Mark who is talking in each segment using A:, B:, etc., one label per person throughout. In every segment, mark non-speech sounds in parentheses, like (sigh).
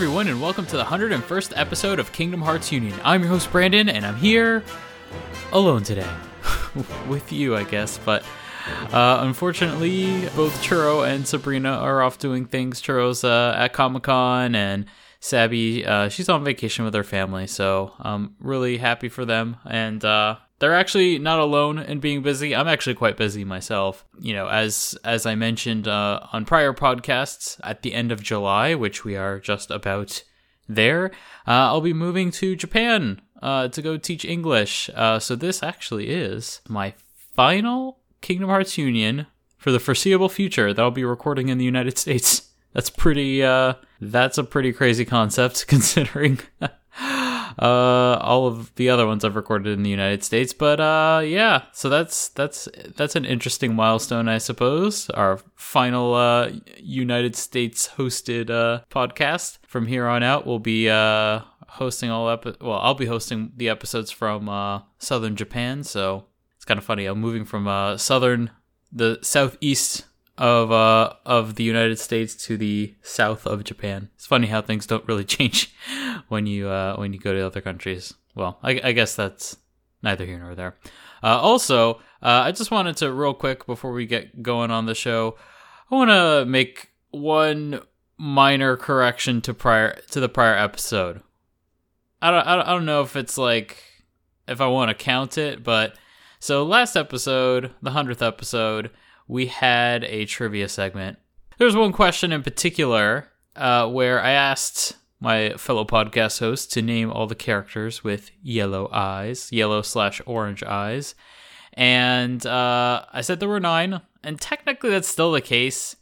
A: Everyone, and welcome to the 101st episode of Kingdom Hearts Union. I'm your host, Brandon, and I'm here alone today. (laughs) With you, I guess, but uh, unfortunately, both Churro and Sabrina are off doing things. Churro's uh, at Comic Con, and Sabby, uh, she's on vacation with her family, so I'm really happy for them. And uh, they're actually not alone in being busy. I'm actually quite busy myself. You know, as as I mentioned uh, on prior podcasts, at the end of July, which we are just about there, uh, I'll be moving to Japan uh, to go teach English. Uh, so this actually is my final Kingdom Hearts Union for the foreseeable future that I'll be recording in the United States. (laughs) That's pretty. Uh, that's a pretty crazy concept (laughs) considering uh, all of the other ones I've recorded in the United States. But uh, yeah, so that's that's that's an interesting milestone, I suppose. Our final uh, United States hosted uh, podcast. From here on out, we'll be uh, hosting all epi- Well, I'll be hosting the episodes from uh, southern Japan. So it's kind of funny. I'm moving from uh, southern, the southeast of uh of the United States to the south of Japan. It's funny how things don't really (laughs) change when you uh when you go to other countries. Well, I, I guess that's neither here nor there. Uh, also, uh, I just wanted to real quick before we get going on the show, I want to make one minor correction to prior to the prior episode. I don't I don't know if it's like if I want to count it, but so last episode, the hundredth episode we had a trivia segment. There's one question in particular uh, where I asked my fellow podcast host to name all the characters with yellow eyes, yellow slash orange eyes. And uh, I said there were nine, and technically that's still the case,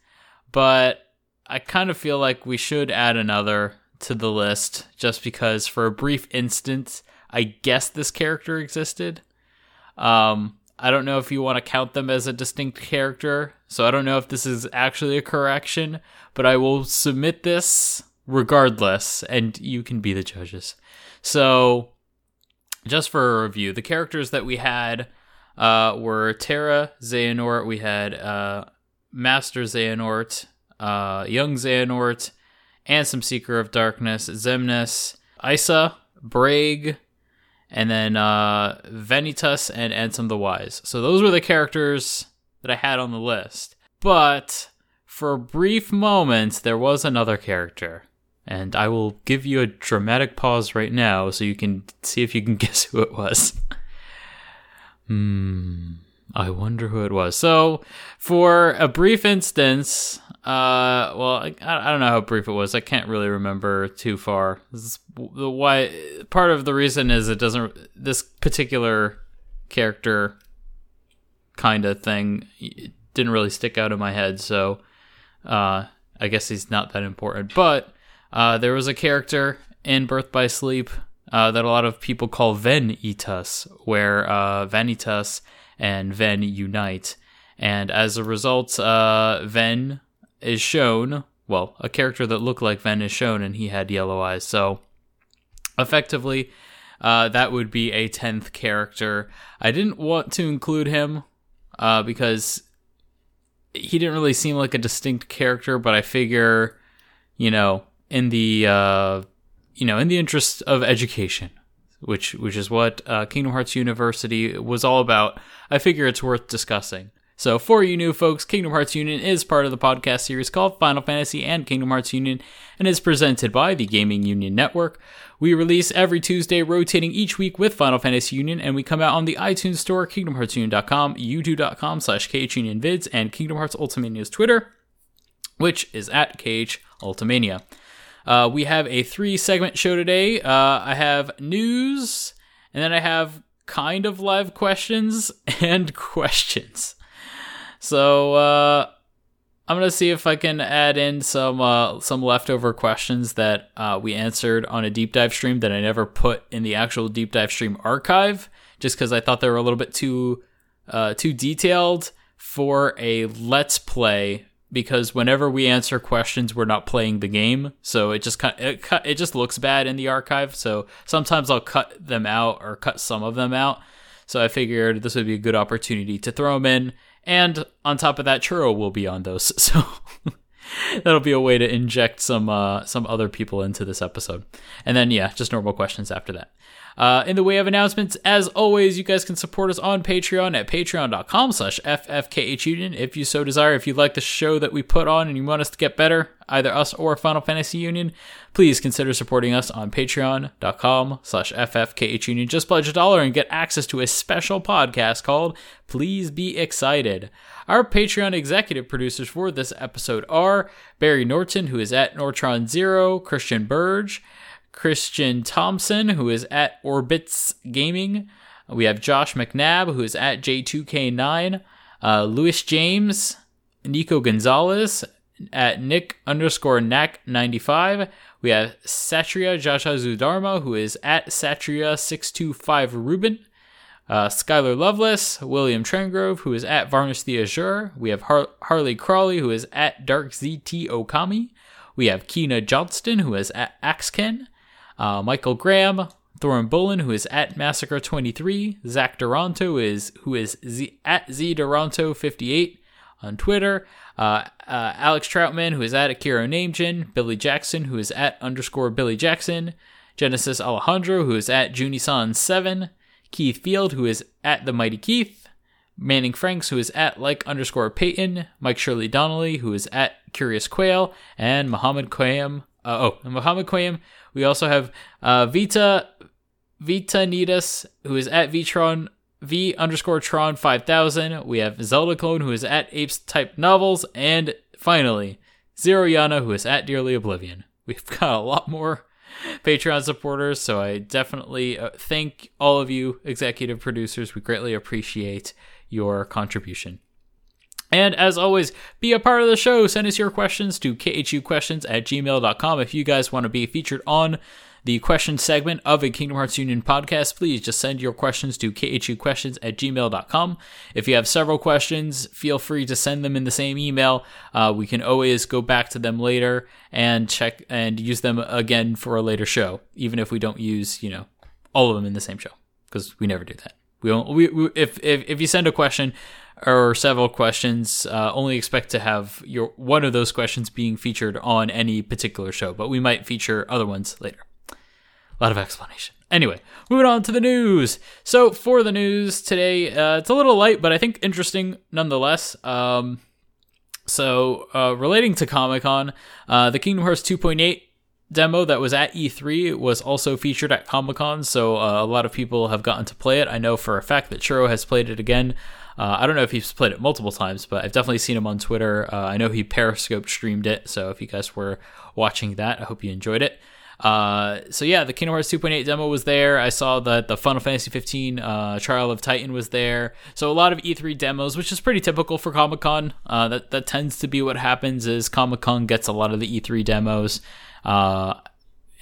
A: but I kind of feel like we should add another to the list just because for a brief instant, I guess this character existed. Um, I don't know if you want to count them as a distinct character, so I don't know if this is actually a correction, but I will submit this regardless, and you can be the judges. So, just for a review, the characters that we had uh, were Terra, Xehanort, we had uh, Master Xehanort, uh, Young Xehanort, Ansem Seeker of Darkness, Xemnas, Isa, Braig, and then uh, Vanitas and Ansem the Wise. So those were the characters that I had on the list. But for a brief moment, there was another character. And I will give you a dramatic pause right now so you can see if you can (laughs) guess who it was. Hmm. I wonder who it was. So, for a brief instance, uh, well, I, I don't know how brief it was. I can't really remember too far. This the why part of the reason is it doesn't. This particular character kind of thing didn't really stick out in my head, so uh, I guess he's not that important. But uh, there was a character in Birth by Sleep uh, that a lot of people call Vanitas, where uh, Vanitas and Ven unite, and as a result, uh, Ven is shown, well, a character that looked like Ven is shown, and he had yellow eyes. So, effectively, uh, that would be a 10th character. I didn't want to include him uh, because he didn't really seem like a distinct character, but I figure, you know, in the uh, you know, in the interest of education, which which is what uh, Kingdom Hearts University was all about, I figure it's worth discussing. So, for you new folks, Kingdom Hearts Union is part of the podcast series called Final Fantasy and Kingdom Hearts Union and is presented by the Gaming Union Network. We release every Tuesday, rotating each week with Final Fantasy Union, and we come out on the iTunes Store, KingdomHeartsUnion.com, YouTube.com slash KHUnionVids, and Kingdom Hearts Ultimania's Twitter, which is at KH Ultimania. Uh, we have a three segment show today. Uh, I have news, and then I have kind of live questions (laughs) and questions. So uh, I'm gonna see if I can add in some uh, some leftover questions that uh, we answered on a deep dive stream that I never put in the actual deep dive stream archive, just because I thought they were a little bit too uh, too detailed for a let's play. Because whenever we answer questions, we're not playing the game, so it just it, it just looks bad in the archive. So sometimes I'll cut them out or cut some of them out. So I figured this would be a good opportunity to throw them in and on top of that, Churro will be on those. (laughs) So that'll be a way to inject some uh, some other people into this episode, and then yeah, just normal questions after that. Uh, in the way of announcements, as always, you guys can support us on Patreon at patreon.com slash ffkhunion if you so desire. If you like the show that we put on and you want us to get better, either us or Final Fantasy Union, please consider supporting us on patreon.com slash ffkhunion. Just pledge a dollar and get access to a special podcast called Please Be Excited. Our Patreon executive producers for this episode are Barry Norton, who is at Nortron Zero, Christian Burge, Christian Thompson, who is at Orbits Gaming. We have Josh McNabb, who is at J2K9. Uh, Louis James, Nico Gonzalez, at Nick underscore Knack95. We have Satria Zudarma, who is at Satria625 Ruben. Uh, Skylar Loveless, William Trengrove, who is at Varnish the Azure. We have Har- Harley Crawley, who is at Dark ZT Okami. We have Keena Johnston, who is at Axken. Uh, Michael Graham, Thorin Bullen, who is at Massacre23, Zach Duranto is who is Z, at Z Duranto 58 on Twitter, uh, uh, Alex Troutman, who is at Akira Namejin, Billy Jackson, who is at underscore Billy Jackson, Genesis Alejandro, who is at Junisan7, Keith Field, who is at The Mighty Keith, Manning Franks, who is at like underscore Peyton, Mike Shirley Donnelly, who is at Curious Quail, and Muhammad Quayam. Uh, oh, Muhammad Quayam, we also have uh, Vita Vita Nidus, who is at Vtron V underscore Tron five thousand. We have Zelda Clone, who is at Apes Type Novels, and finally Zero Yana, who is at Dearly Oblivion. (laughs) We've got a lot more Patreon supporters, so I definitely uh, thank all of you executive producers. We greatly appreciate your contribution. And as always, be a part of the show. Send us your questions to khuquestions at gmail.com. If you guys want to be featured on the question segment of a Kingdom Hearts Union podcast, please just send your questions to khuquestions at gmail.com. If you have several questions, feel free to send them in the same email. Uh, we can always go back to them later and check and use them again for a later show, even if we don't use, you know, all of them in the same show, because we never do that. We, we, we if, if if you send a question, or several questions. Uh, only expect to have your one of those questions being featured on any particular show, but we might feature other ones later. A lot of explanation. Anyway, moving on to the news. So for the news today, uh, it's a little light, but I think interesting nonetheless. Um, so uh, relating to Comic Con, uh, the Kingdom Hearts 2.8 demo that was at E3 was also featured at Comic Con, so uh, a lot of people have gotten to play it. I know for a fact that Churro has played it again. Uh, I don't know if he's played it multiple times, but I've definitely seen him on Twitter. Uh, I know he Periscope streamed it, so if you guys were watching that, I hope you enjoyed it. Uh, so yeah, the Kingdom Hearts 2.8 demo was there. I saw that the Final Fantasy 15 uh, Trial of Titan was there. So a lot of E3 demos, which is pretty typical for Comic Con. Uh, that that tends to be what happens. Is Comic Con gets a lot of the E3 demos. Uh,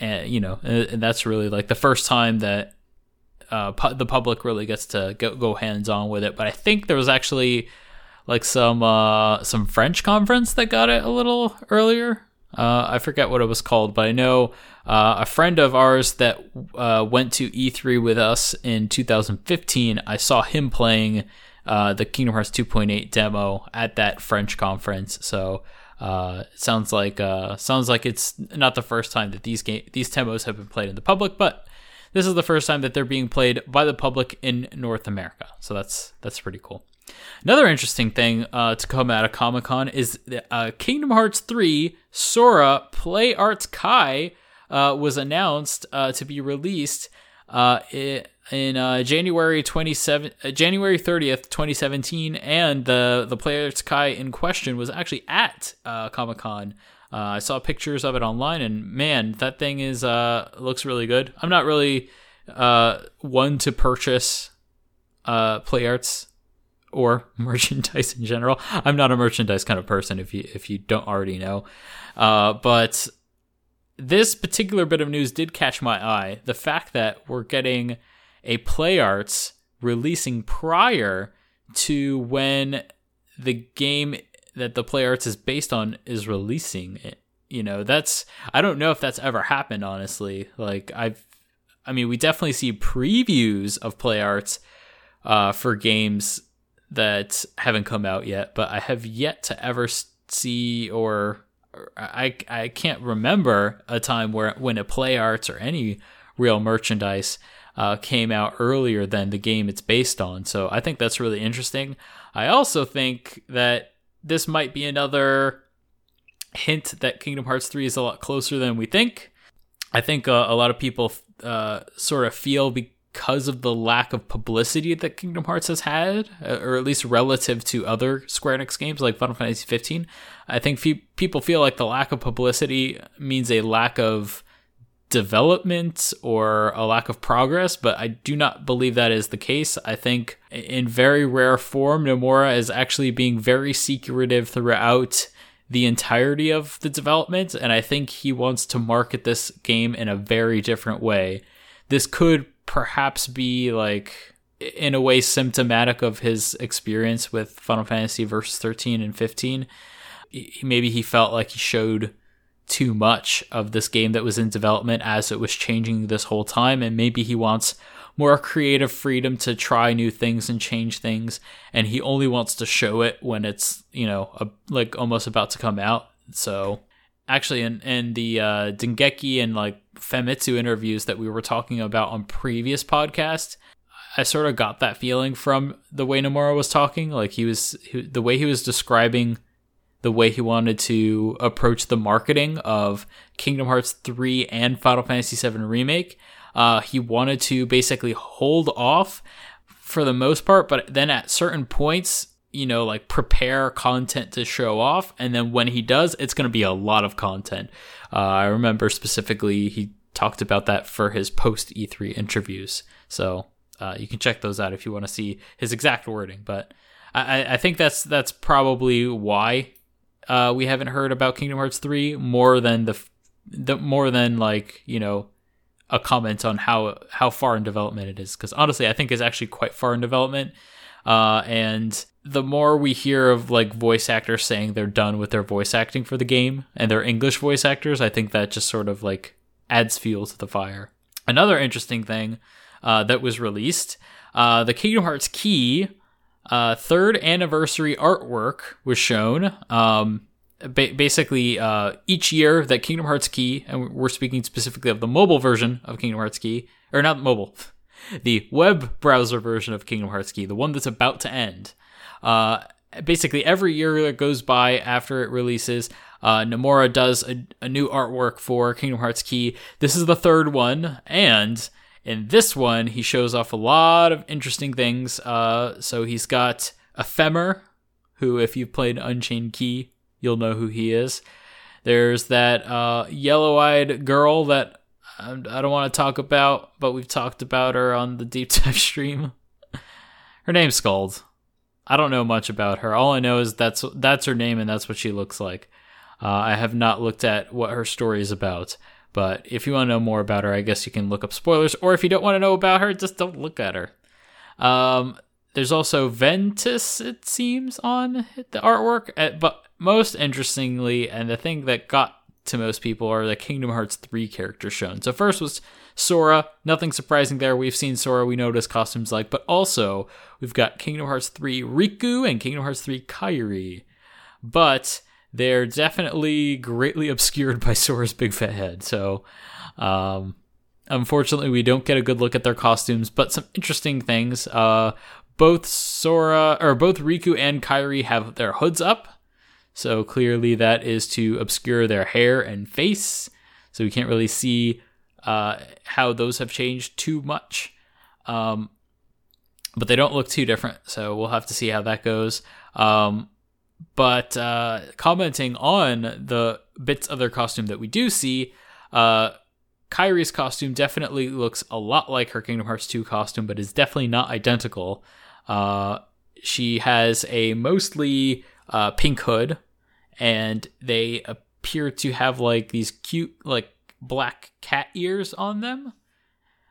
A: and you know, and that's really like the first time that uh, pu- the public really gets to go, go hands on with it. But I think there was actually like some uh, some French conference that got it a little earlier. Uh, I forget what it was called, but I know uh, a friend of ours that uh, went to E3 with us in 2015. I saw him playing uh, the Kingdom Hearts 2.8 demo at that French conference. So uh, it sounds like uh, sounds like it's not the first time that these game these demos have been played in the public, but this is the first time that they're being played by the public in North America. So that's that's pretty cool. Another interesting thing uh, to come out of Comic Con is uh, Kingdom Hearts 3 Sora Play Arts Kai uh, was announced uh, to be released uh, in uh, January 27 January 30th 2017 and the the Play Arts Kai in question was actually at Comic Con uh, I saw pictures of it online, and man, that thing is uh, looks really good. I'm not really uh, one to purchase uh, play arts or (laughs) merchandise in general. I'm not a merchandise kind of person, if you if you don't already know. Uh, but this particular bit of news did catch my eye. The fact that we're getting a play arts releasing prior to when the game that the play arts is based on is releasing it. You know, that's I don't know if that's ever happened honestly. Like I've I mean, we definitely see previews of play arts uh, for games that haven't come out yet, but I have yet to ever see or I I can't remember a time where when a play arts or any real merchandise uh, came out earlier than the game it's based on. So I think that's really interesting. I also think that this might be another hint that Kingdom Hearts 3 is a lot closer than we think. I think uh, a lot of people uh, sort of feel because of the lack of publicity that Kingdom Hearts has had, uh, or at least relative to other Square Enix games like Final Fantasy 15. I think fe- people feel like the lack of publicity means a lack of development or a lack of progress, but I do not believe that is the case. I think in very rare form, Nomura is actually being very secretive throughout the entirety of the development, and I think he wants to market this game in a very different way. This could perhaps be like in a way symptomatic of his experience with Final Fantasy Versus 13 and 15. Maybe he felt like he showed too much of this game that was in development as it was changing this whole time and maybe he wants more creative freedom to try new things and change things and he only wants to show it when it's you know a, like almost about to come out. So actually in, in the uh, dengeki and like famitsu interviews that we were talking about on previous podcast i sort of got that feeling from the way nomura was talking. Like he was he, the way he was describing the way he wanted to approach the marketing of Kingdom Hearts 3 and Final Fantasy 7 Remake. Uh, he wanted to basically hold off for the most part, but then at certain points, you know, like prepare content to show off. And then when he does, it's going to be a lot of content. Uh, I remember specifically he talked about that for his post E3 interviews. So uh, you can check those out if you want to see his exact wording. But I, I think that's that's probably why uh, we haven't heard about Kingdom Hearts 3 more than the, the more than like, you know, a comment on how how far in development it is because honestly, I think it's actually quite far in development. Uh, and the more we hear of like voice actors saying they're done with their voice acting for the game and they're English voice actors, I think that just sort of like adds fuel to the fire. Another interesting thing uh, that was released, uh, the Kingdom Hearts key uh, third anniversary artwork was shown. Um, ba- basically, uh, each year that Kingdom Hearts Key, and we're speaking specifically of the mobile version of Kingdom Hearts Key, or not mobile, (laughs) the web browser version of Kingdom Hearts Key, the one that's about to end. Uh, basically, every year that goes by after it releases, uh, Nomura does a, a new artwork for Kingdom Hearts Key. This is the third one, and in this one, he shows off a lot of interesting things. Uh, so he's got Ephemer, who, if you've played Unchained Key, you'll know who he is. There's that uh, yellow eyed girl that I don't want to talk about, but we've talked about her on the deep (laughs) dive stream. her name's Skuld. I don't know much about her. All I know is that's that's her name and that's what she looks like. Uh, I have not looked at what her story is about. But if you want to know more about her, I guess you can look up spoilers. Or if you don't want to know about her, just don't look at her. Um, there's also Ventus, it seems, on the artwork. Uh, but most interestingly, and the thing that got to most people are the Kingdom Hearts 3 characters shown. So first was Sora. Nothing surprising there. We've seen Sora. We know what his costume's like. But also, we've got Kingdom Hearts 3 Riku and Kingdom Hearts 3 Kairi. But they're definitely greatly (laughs) obscured by Sora's big fat head. So, um, unfortunately, we don't get a good look at their costumes, but some interesting things. Uh, both Sora or both Riku and Kairi have their hoods up. So clearly that is to obscure their hair and face. So we can't really see uh, how those have changed too much. Um, but they don't look too different. So we'll have to see how that goes. Um, but uh, commenting on the bits of their costume that we do see, uh, Kairi's costume definitely looks a lot like her Kingdom Hearts 2 costume, but is definitely not identical. Uh, she has a mostly uh, pink hood, and they appear to have like these cute, like black cat ears on them.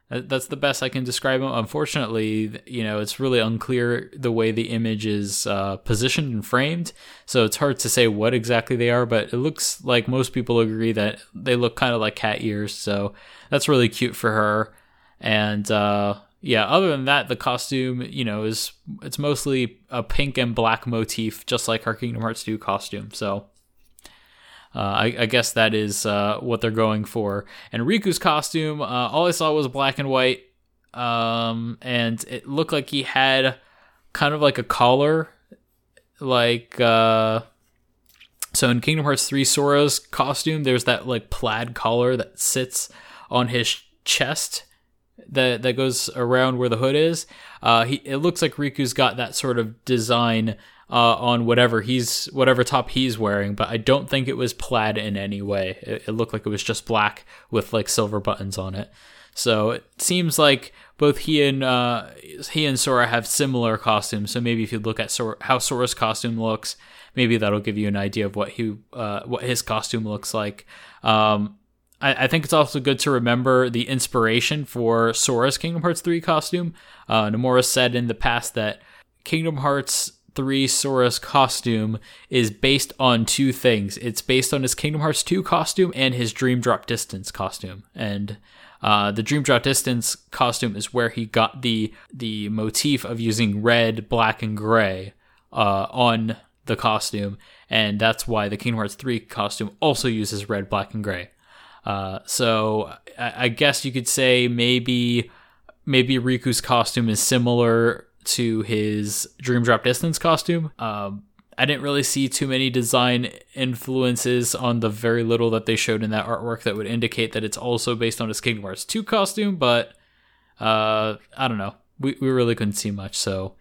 A: That's the best I can describe them. Unfortunately, you know, it's really unclear the way the image is uh, positioned and framed, so it's hard to say what exactly they are. But it looks like most people agree that they look kind of like cat ears, so that's really cute for her. And uh, yeah, other than that, the costume, you know, is it's mostly a pink and black motif, just like her Kingdom Hearts 2 costume. So Uh, I, I, guess that is uh, what they're going for. And Riku's costume, uh, all I saw was black and white, um, and it looked like he had kind of like a collar, like uh, so in Kingdom Hearts 3 Sora's costume, there's that like plaid collar that sits on his chest that that goes around where the hood is. Uh, he it looks like Riku's got that sort of design uh, on whatever he's whatever top he's wearing, but I don't think it was plaid in any way. It, it, looked like it was just black with like silver buttons on it. So it seems like both he and uh, he and Sora have similar costumes. So maybe if you look at how Sora's costume looks, maybe that'll give you an idea of what he uh, what his costume looks like. Um, I, I, think it's also good to remember the inspiration for Sora's Kingdom Hearts 3 costume. Uh, Nomura said in the past that Kingdom Hearts 3 Sora's costume is based on two things. It's based on his Kingdom Hearts 2 costume and his Dream Drop Distance costume. And uh, the Dream Drop Distance costume is where he got the the motif of using red, black, and gray uh, on the costume, and that's why the Kingdom Hearts 3 costume also uses red, black, and gray. Uh, so I, I, guess you could say maybe maybe Riku's costume is similar to his Dream Drop Distance costume. Um, I didn't really see too many design influences on the very little that they showed in that artwork that would indicate that it's also based on his Kingdom Hearts 2 costume, but uh, I don't know. We, we really couldn't see much, so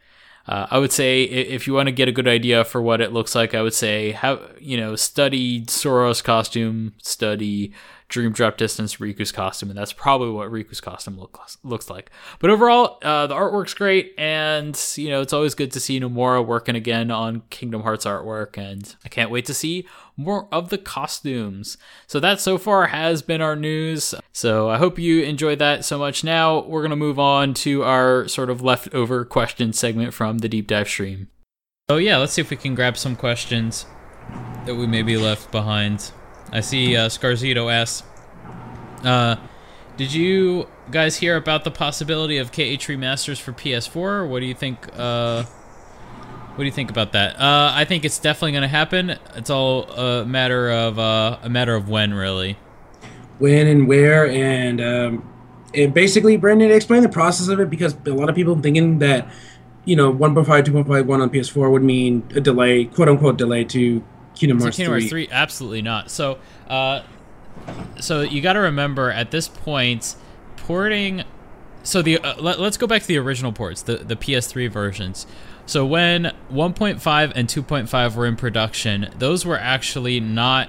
A: uh, I would say if you want to get a good idea for what it looks like, I would say have you know study Sora's costume, study Dream Drop Distance Riku's costume, and that's probably what Riku's costume looks looks like. But overall, uh, the artwork's great, and you know it's always good to see Nomura working again on Kingdom Hearts artwork, and I can't wait to see more of the costumes. So that so far has been our news. So I hope you enjoyed that so much. Now we're gonna move on to our sort of leftover question segment from the deep dive stream. Oh yeah, let's see if we can grab some questions that we maybe left behind. I see uh, Scarzito asks, uh, did you guys hear about the possibility of KH remasters for PS4? What do you think? Uh, what do you think about that? Uh, I think it's definitely going to happen. It's all a matter of uh, a matter of when, really.
B: When and where, and um, and basically, Brandon explain the process of it because a lot of people thinking that you know 1.5, 2.5, 1 on PS4 would mean a delay, quote unquote delay to Kingdom Hearts,
A: Kingdom Hearts 3. 3 absolutely not. So, uh, so you got to remember at this point, porting. So the uh, let, us go back to the original ports, the the PS3 versions. So when 1.5 and 2.5 were in production, those were actually not.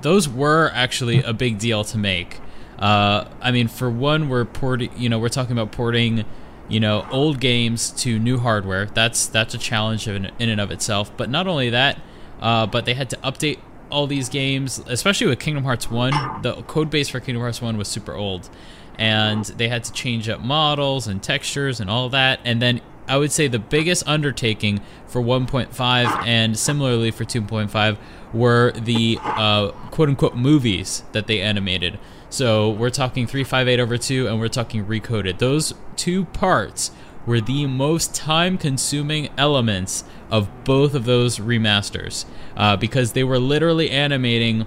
A: Those were actually a big deal to make. Uh, I mean, for one, we're porting. You know, we're talking about porting you know old games to new hardware that's that's a challenge in, in and of itself but not only that uh, but they had to update all these games, especially with Kingdom Hearts 1. The code base for Kingdom Hearts 1 was super old. And they had to change up models and textures and all that. And then I would say the biggest undertaking for 1.5 and similarly for 2.5 were the uh, quote unquote movies that they animated. So we're talking 358 over 2 and we're talking Re:coded. Those two parts were the most time consuming elements of both of those remasters uh, because they were literally animating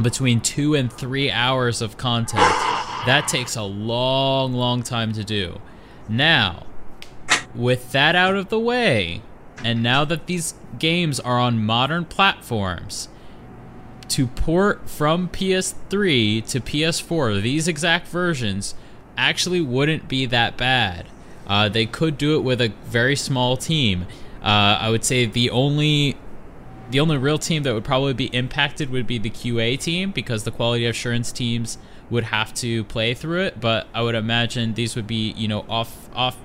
A: between two and three hours of content. That takes a long, long time to do. Now, with that out of the way, and now that these games are on modern platforms, to port from PS3 to PS4, these exact versions actually wouldn't be that bad. Uh, they could do it with a very small team. Uh, I would say the only the only real team that would probably be impacted would be the QA team because the quality assurance teams would have to play through it. But I would imagine these would be you know off off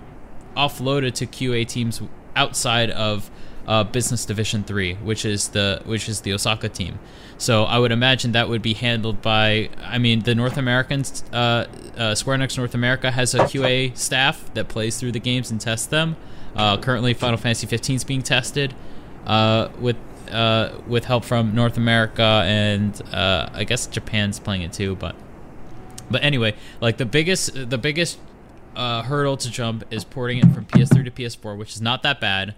A: offloaded to QA teams outside of uh, Business Division Three, which is the which is the Osaka team. So I would imagine that would be handled by. I mean, the North Americans, uh, uh, Square Enix North America has a QA staff that plays through the games and tests them. Uh, currently, Final Fantasy 15 is being tested uh, with uh, with help from North America and I guess Japan's playing it too. But but anyway, like the biggest the biggest hurdle to jump is porting it from PS3 to PS4, which is not that bad.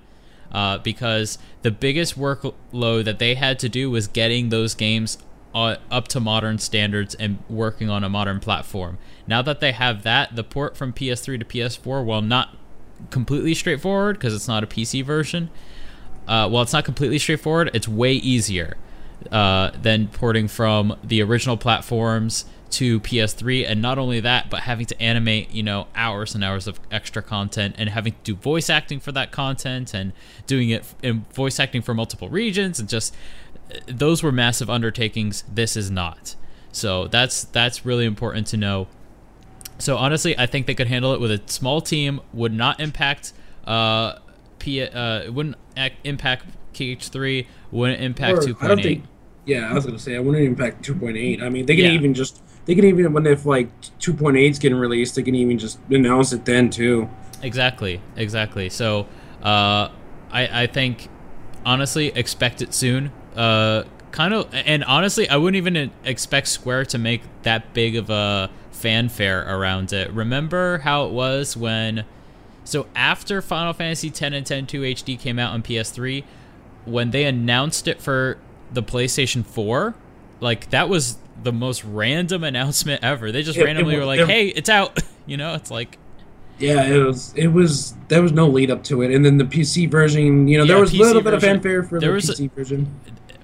A: Uh, because the biggest workload that they had to do was getting those games uh, up to modern standards and working on a modern platform. Now that they have that, the port from PS3 to PS4, while not completely straightforward because it's not a PC version, uh, while it's not completely straightforward, it's way easier uh, than porting from the original platforms to PS3, and not only that, but having to animate, you know, hours and hours of extra content, and having to do voice acting for that content, and doing it in voice acting for multiple regions, and just those were massive undertakings. This is not. So that's that's really important to know. So honestly, I think they could handle it with a small team. Would not impact uh, P. Uh, wouldn't impact KH3. Wouldn't impact two point eight.
B: Yeah, I was gonna say I wouldn't impact two point eight. I mean, they can yeah. even just they can even when if like 2.8 is getting released, they can even just announce it then too.
A: Exactly, exactly. So uh, I I think honestly expect it soon. Uh, kind of, and honestly, I wouldn't even expect Square to make that big of a fanfare around it. Remember how it was when? So after Final Fantasy 10 and 10 2 HD came out on PS3, when they announced it for the PlayStation 4, like that was the most random announcement ever. They just it, randomly it were like, "Hey, it's out." (laughs) You know, it's like
B: yeah, it was it was there was no lead up to it, and then the PC version, you know, yeah, there was a little bit of fanfare for the PC a, version.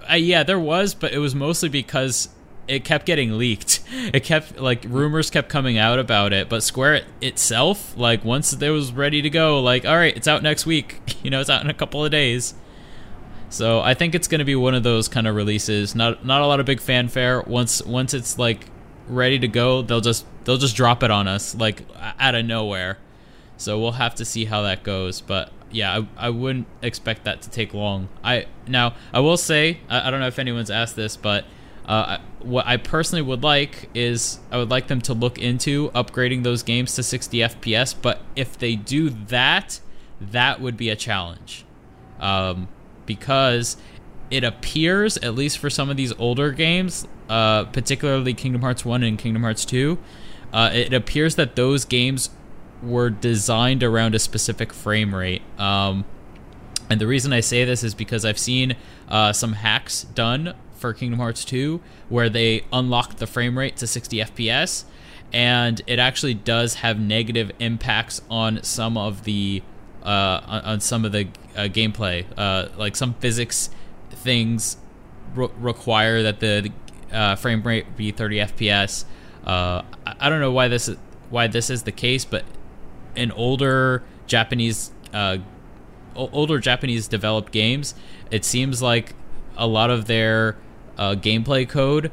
A: Uh, yeah, there was, but it was mostly because it kept getting leaked. (laughs) It kept like rumors kept coming out about it, but Square itself, like once it was ready to go, like all right, it's out next week. (laughs) You know, it's out in a couple of days. So I think it's going to be one of those kind of releases. Not not a lot of big fanfare. Once once it's like ready to go, they'll just they'll just drop it on us like out of nowhere. So we'll have to see how that goes. But yeah, I, I wouldn't expect that to take long. I now I will say I, I don't know if anyone's asked this, but uh, what I personally would like is I would like them to look into upgrading those games to 60 FPS. But if they do that, that would be a challenge. Um, because it appears, at least for some of these older games, uh, particularly Kingdom Hearts 1 and Kingdom Hearts 2, uh, it appears that those games were designed around a specific frame rate. Um, and the reason I say this is because I've seen uh, some hacks done for Kingdom Hearts 2 where they unlock the frame rate to 60 FPS, and it actually does have negative impacts on some of the uh, on, on, some of the uh, gameplay. Uh, like some physics things re- require that the, uh, frame rate be 30 FPS. Uh, I, I, don't know why this is why this is the case, but in older Japanese uh, older Japanese developed games, it seems like a lot of their gameplay code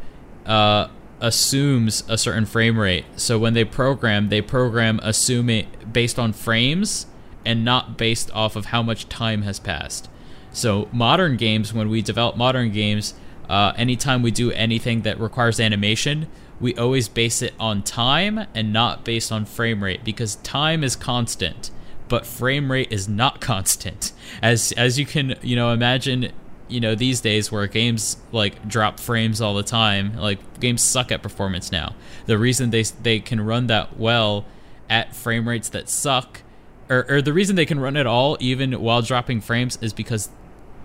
A: assumes a certain frame rate. So when they program, they program assuming based on frames and not based off of how much time has passed. So modern games, when we develop modern games, uh, anytime we do anything that requires animation, we always base it on time and not based on frame rate because time is constant, but frame rate is not (laughs) constant. As as you can you know imagine, you know these days where games like drop frames all the time, like games suck at performance now. The reason they they can run that well at frame rates that suck or, or the reason they can run it all even while dropping frames is because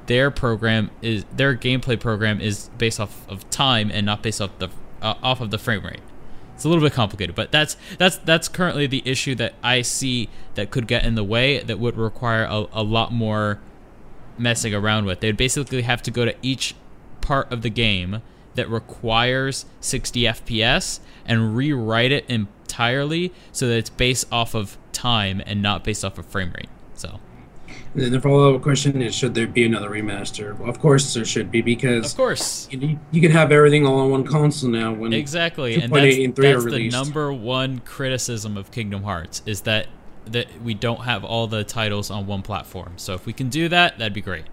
A: their program is their gameplay program is based off of time and not based off the uh, off of the frame rate. It's a little bit complicated, but that's that's that's currently the issue that I see that could get in the way that would require a, a lot more messing around with. They'd basically have to go to each part of the game that requires 60 FPS and rewrite it entirely so that it's based off of time and not based off of frame rate. So.
B: And then the follow-up question is: Should there be another remaster? Well, of course there should be because
A: of course
B: you, you can have everything all on one console now. When
A: exactly, and that's, and that's the number one criticism of Kingdom Hearts is that that we don't have all the titles on one platform. So if we can do that, that'd be great.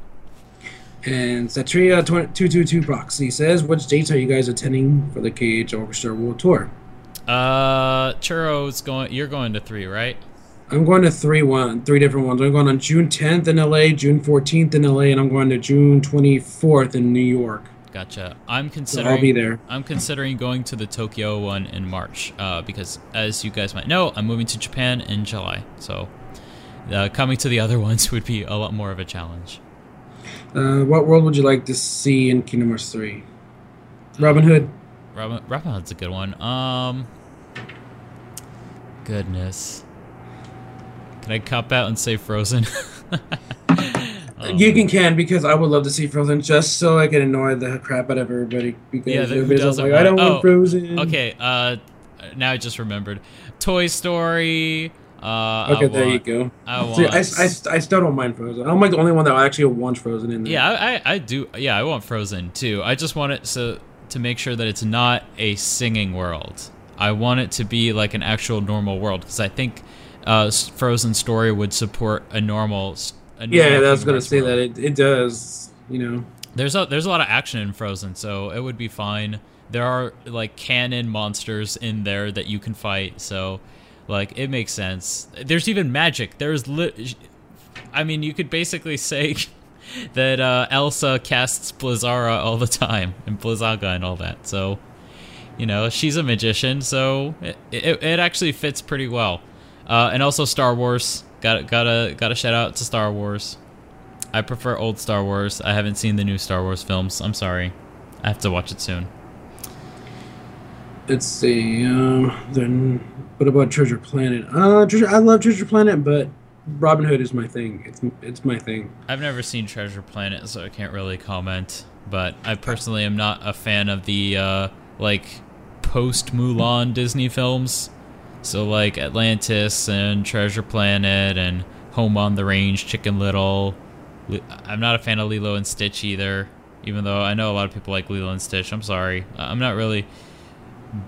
B: And Satria two two two Proxy says, "Which dates are you guys attending for the KH Orchestra World Tour?"
A: Uh, Churro's going. You're going to three, right?
B: I'm going to three one three different ones. I'm going on June 10th in LA, June 14th in LA, and I'm going to June 24th in New York.
A: Gotcha. I'm considering. So
B: I'll be there.
A: I'm considering going to the Tokyo one in March uh, because, as you guys might know, I'm moving to Japan in July. So uh, coming to the other (laughs) ones would be a lot more of a challenge.
B: Uh, what world would you like to see in Kingdom Hearts 3? Robin Hood.
A: Robin, Robin Hood's a good one. Um, goodness, can I cop out and say Frozen?
B: Um, (laughs) you can can because I would love to see Frozen just so I can annoy the crap out of everybody because
A: Yeah,
B: everybody's like,
A: want-
B: I don't
A: oh,
B: want Frozen.
A: okay, uh, now I just remembered. Toy Story. Uh,
B: Okay,
A: I
B: there you go.
A: I
B: See,
A: want.
B: I, I, I still don't mind Frozen. I'm like the only one that actually wants Frozen in there.
A: Yeah, I, I, I do. Yeah, I want Frozen too. I just want it so to make sure that it's not a singing world. I want it to be like an actual normal world because I think uh, Frozen story would support a normal. A
B: Yeah, I was gonna say that it, it does. You know,
A: There's a there's a lot of action in Frozen, so it would be fine. There are like canon monsters in there that you can fight, so like it makes sense. There's even magic. There's li- I mean, you could basically (laughs) say that uh, Elsa casts Blizzara all the time and Blizzaga and all that. So, you know, she's a magician, so it, it, it actually fits pretty well. Uh, and also Star Wars. Got gotta gotta shout out to Star Wars. I prefer old Star Wars. I haven't seen the new Star Wars films. I'm sorry. I have to watch it soon.
B: let's see. Um, then what about Treasure Planet? Uh, Treasure. I love Treasure Planet, but Robin Hood is my thing. It's it's my thing.
A: I've never seen Treasure Planet, so I can't really comment. But I personally am not a fan of the uh, like post Mulan Disney films. So like Atlantis and Treasure Planet and Home on the Range, Chicken Little. I'm not a fan of Lilo and Stitch either. Even though I know a lot of people like Lilo and Stitch, I'm sorry. I'm not really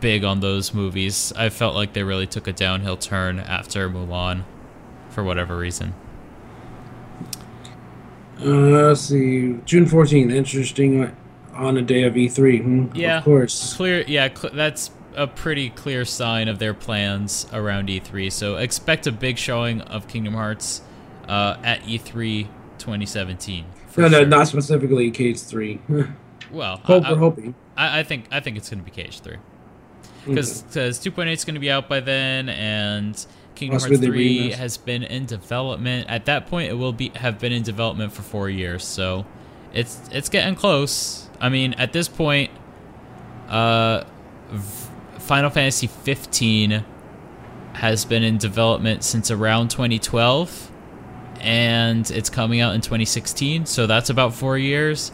A: big on those movies. I felt like they really took a downhill turn after Mulan, for whatever reason.
B: Uh, let's see. June fourteenth. Interesting. On a day of E3. Hmm,
A: Yeah.
B: Of course.
A: Clear, yeah, cl- that's a pretty clear sign of their plans around E3. So expect a big showing of Kingdom Hearts uh, at E3 2017. for
B: No, no,
A: sure.
B: not specifically KH three. (laughs)
A: well.
B: Hope
A: I,
B: we're hoping.
A: I, I think I think it's going to be KH3
B: Hmm.
A: because 2.8 is going to be out by then, and Kingdom Hearts 3 has been in development. At that point, it will be have been in development for four years. So it's it's getting close. I mean, at this point, uh, v- Final Fantasy 15 has been in development since around 2012, and it's coming out in 2016. So that's about four years.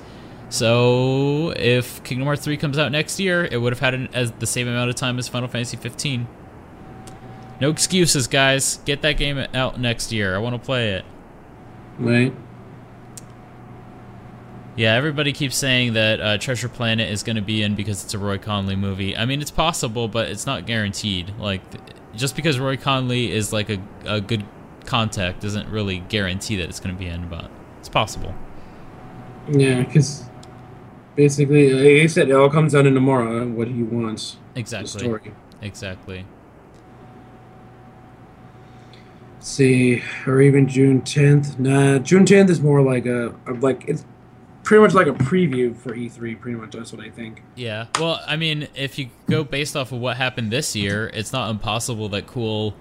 A: So if Kingdom Hearts 3 comes out next year, it would have had an, as the same amount of time as Final Fantasy 15. No excuses, guys. Get that game out next year. I want to play it.
B: Right.
A: Yeah, everybody keeps saying that uh, Treasure Planet is going to be in because it's a Roy Conli movie. I mean, it's possible, but it's not guaranteed. Like, just because Roy Conli is like a, a good contact doesn't really guarantee that it's going to be in, but it's possible.
B: Yeah, because basically, like I said, it all comes down to Nomura what he wants. The
A: Exactly.
B: story.
A: Exactly.
B: Let's see, or even June tenth. Nah, June tenth is more like a like it's pretty much like a preview for E3. Pretty much, that's what I think.
A: Yeah. Well, I mean, if you go based off of what happened this year, it's not impossible that cool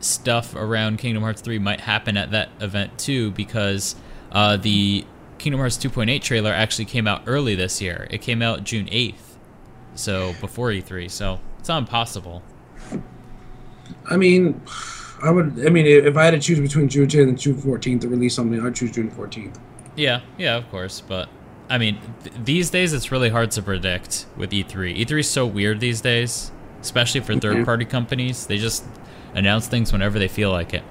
A: stuff around Kingdom Hearts 3 might happen at that event too, because uh, the Kingdom Hearts 2.8 trailer actually came out early this year. It came out June 8th, so before E3. So it's not impossible.
B: I mean, I would. I mean, if I had to choose between June tenth and June fourteenth to release something, I'd choose June fourteenth.
A: Yeah, yeah, of course. But I mean, th- these days it's really hard to predict with E E3. E3 is so weird these days, especially for third party companies. They just announce things whenever they feel like it.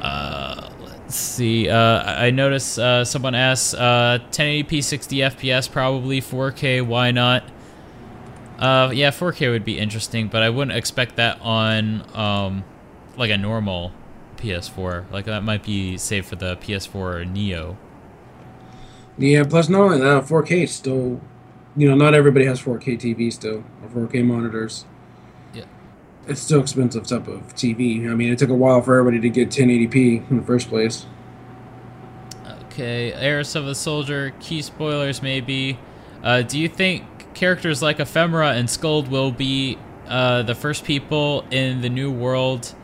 A: Uh, let's see. Uh, I notice uh, someone uh, 1080p 60 FPS, probably 4K. Why not? Uh, yeah, 4K would be interesting, but I wouldn't expect that on um, like a normal PS4. Like that might be saved for the PS4 Neo.
B: Yeah. Plus, not only that, 4K is still. You know, not everybody has 4K TV still or 4K monitors.
A: Yeah.
B: It's still expensive type of TV. I mean, it took a while for everybody to get 1080p in the first place.
A: Okay, Heiress of the Soldier, key spoilers maybe. Uh, do you think characters like Ephemera and Skuld will be uh, the first people in the new world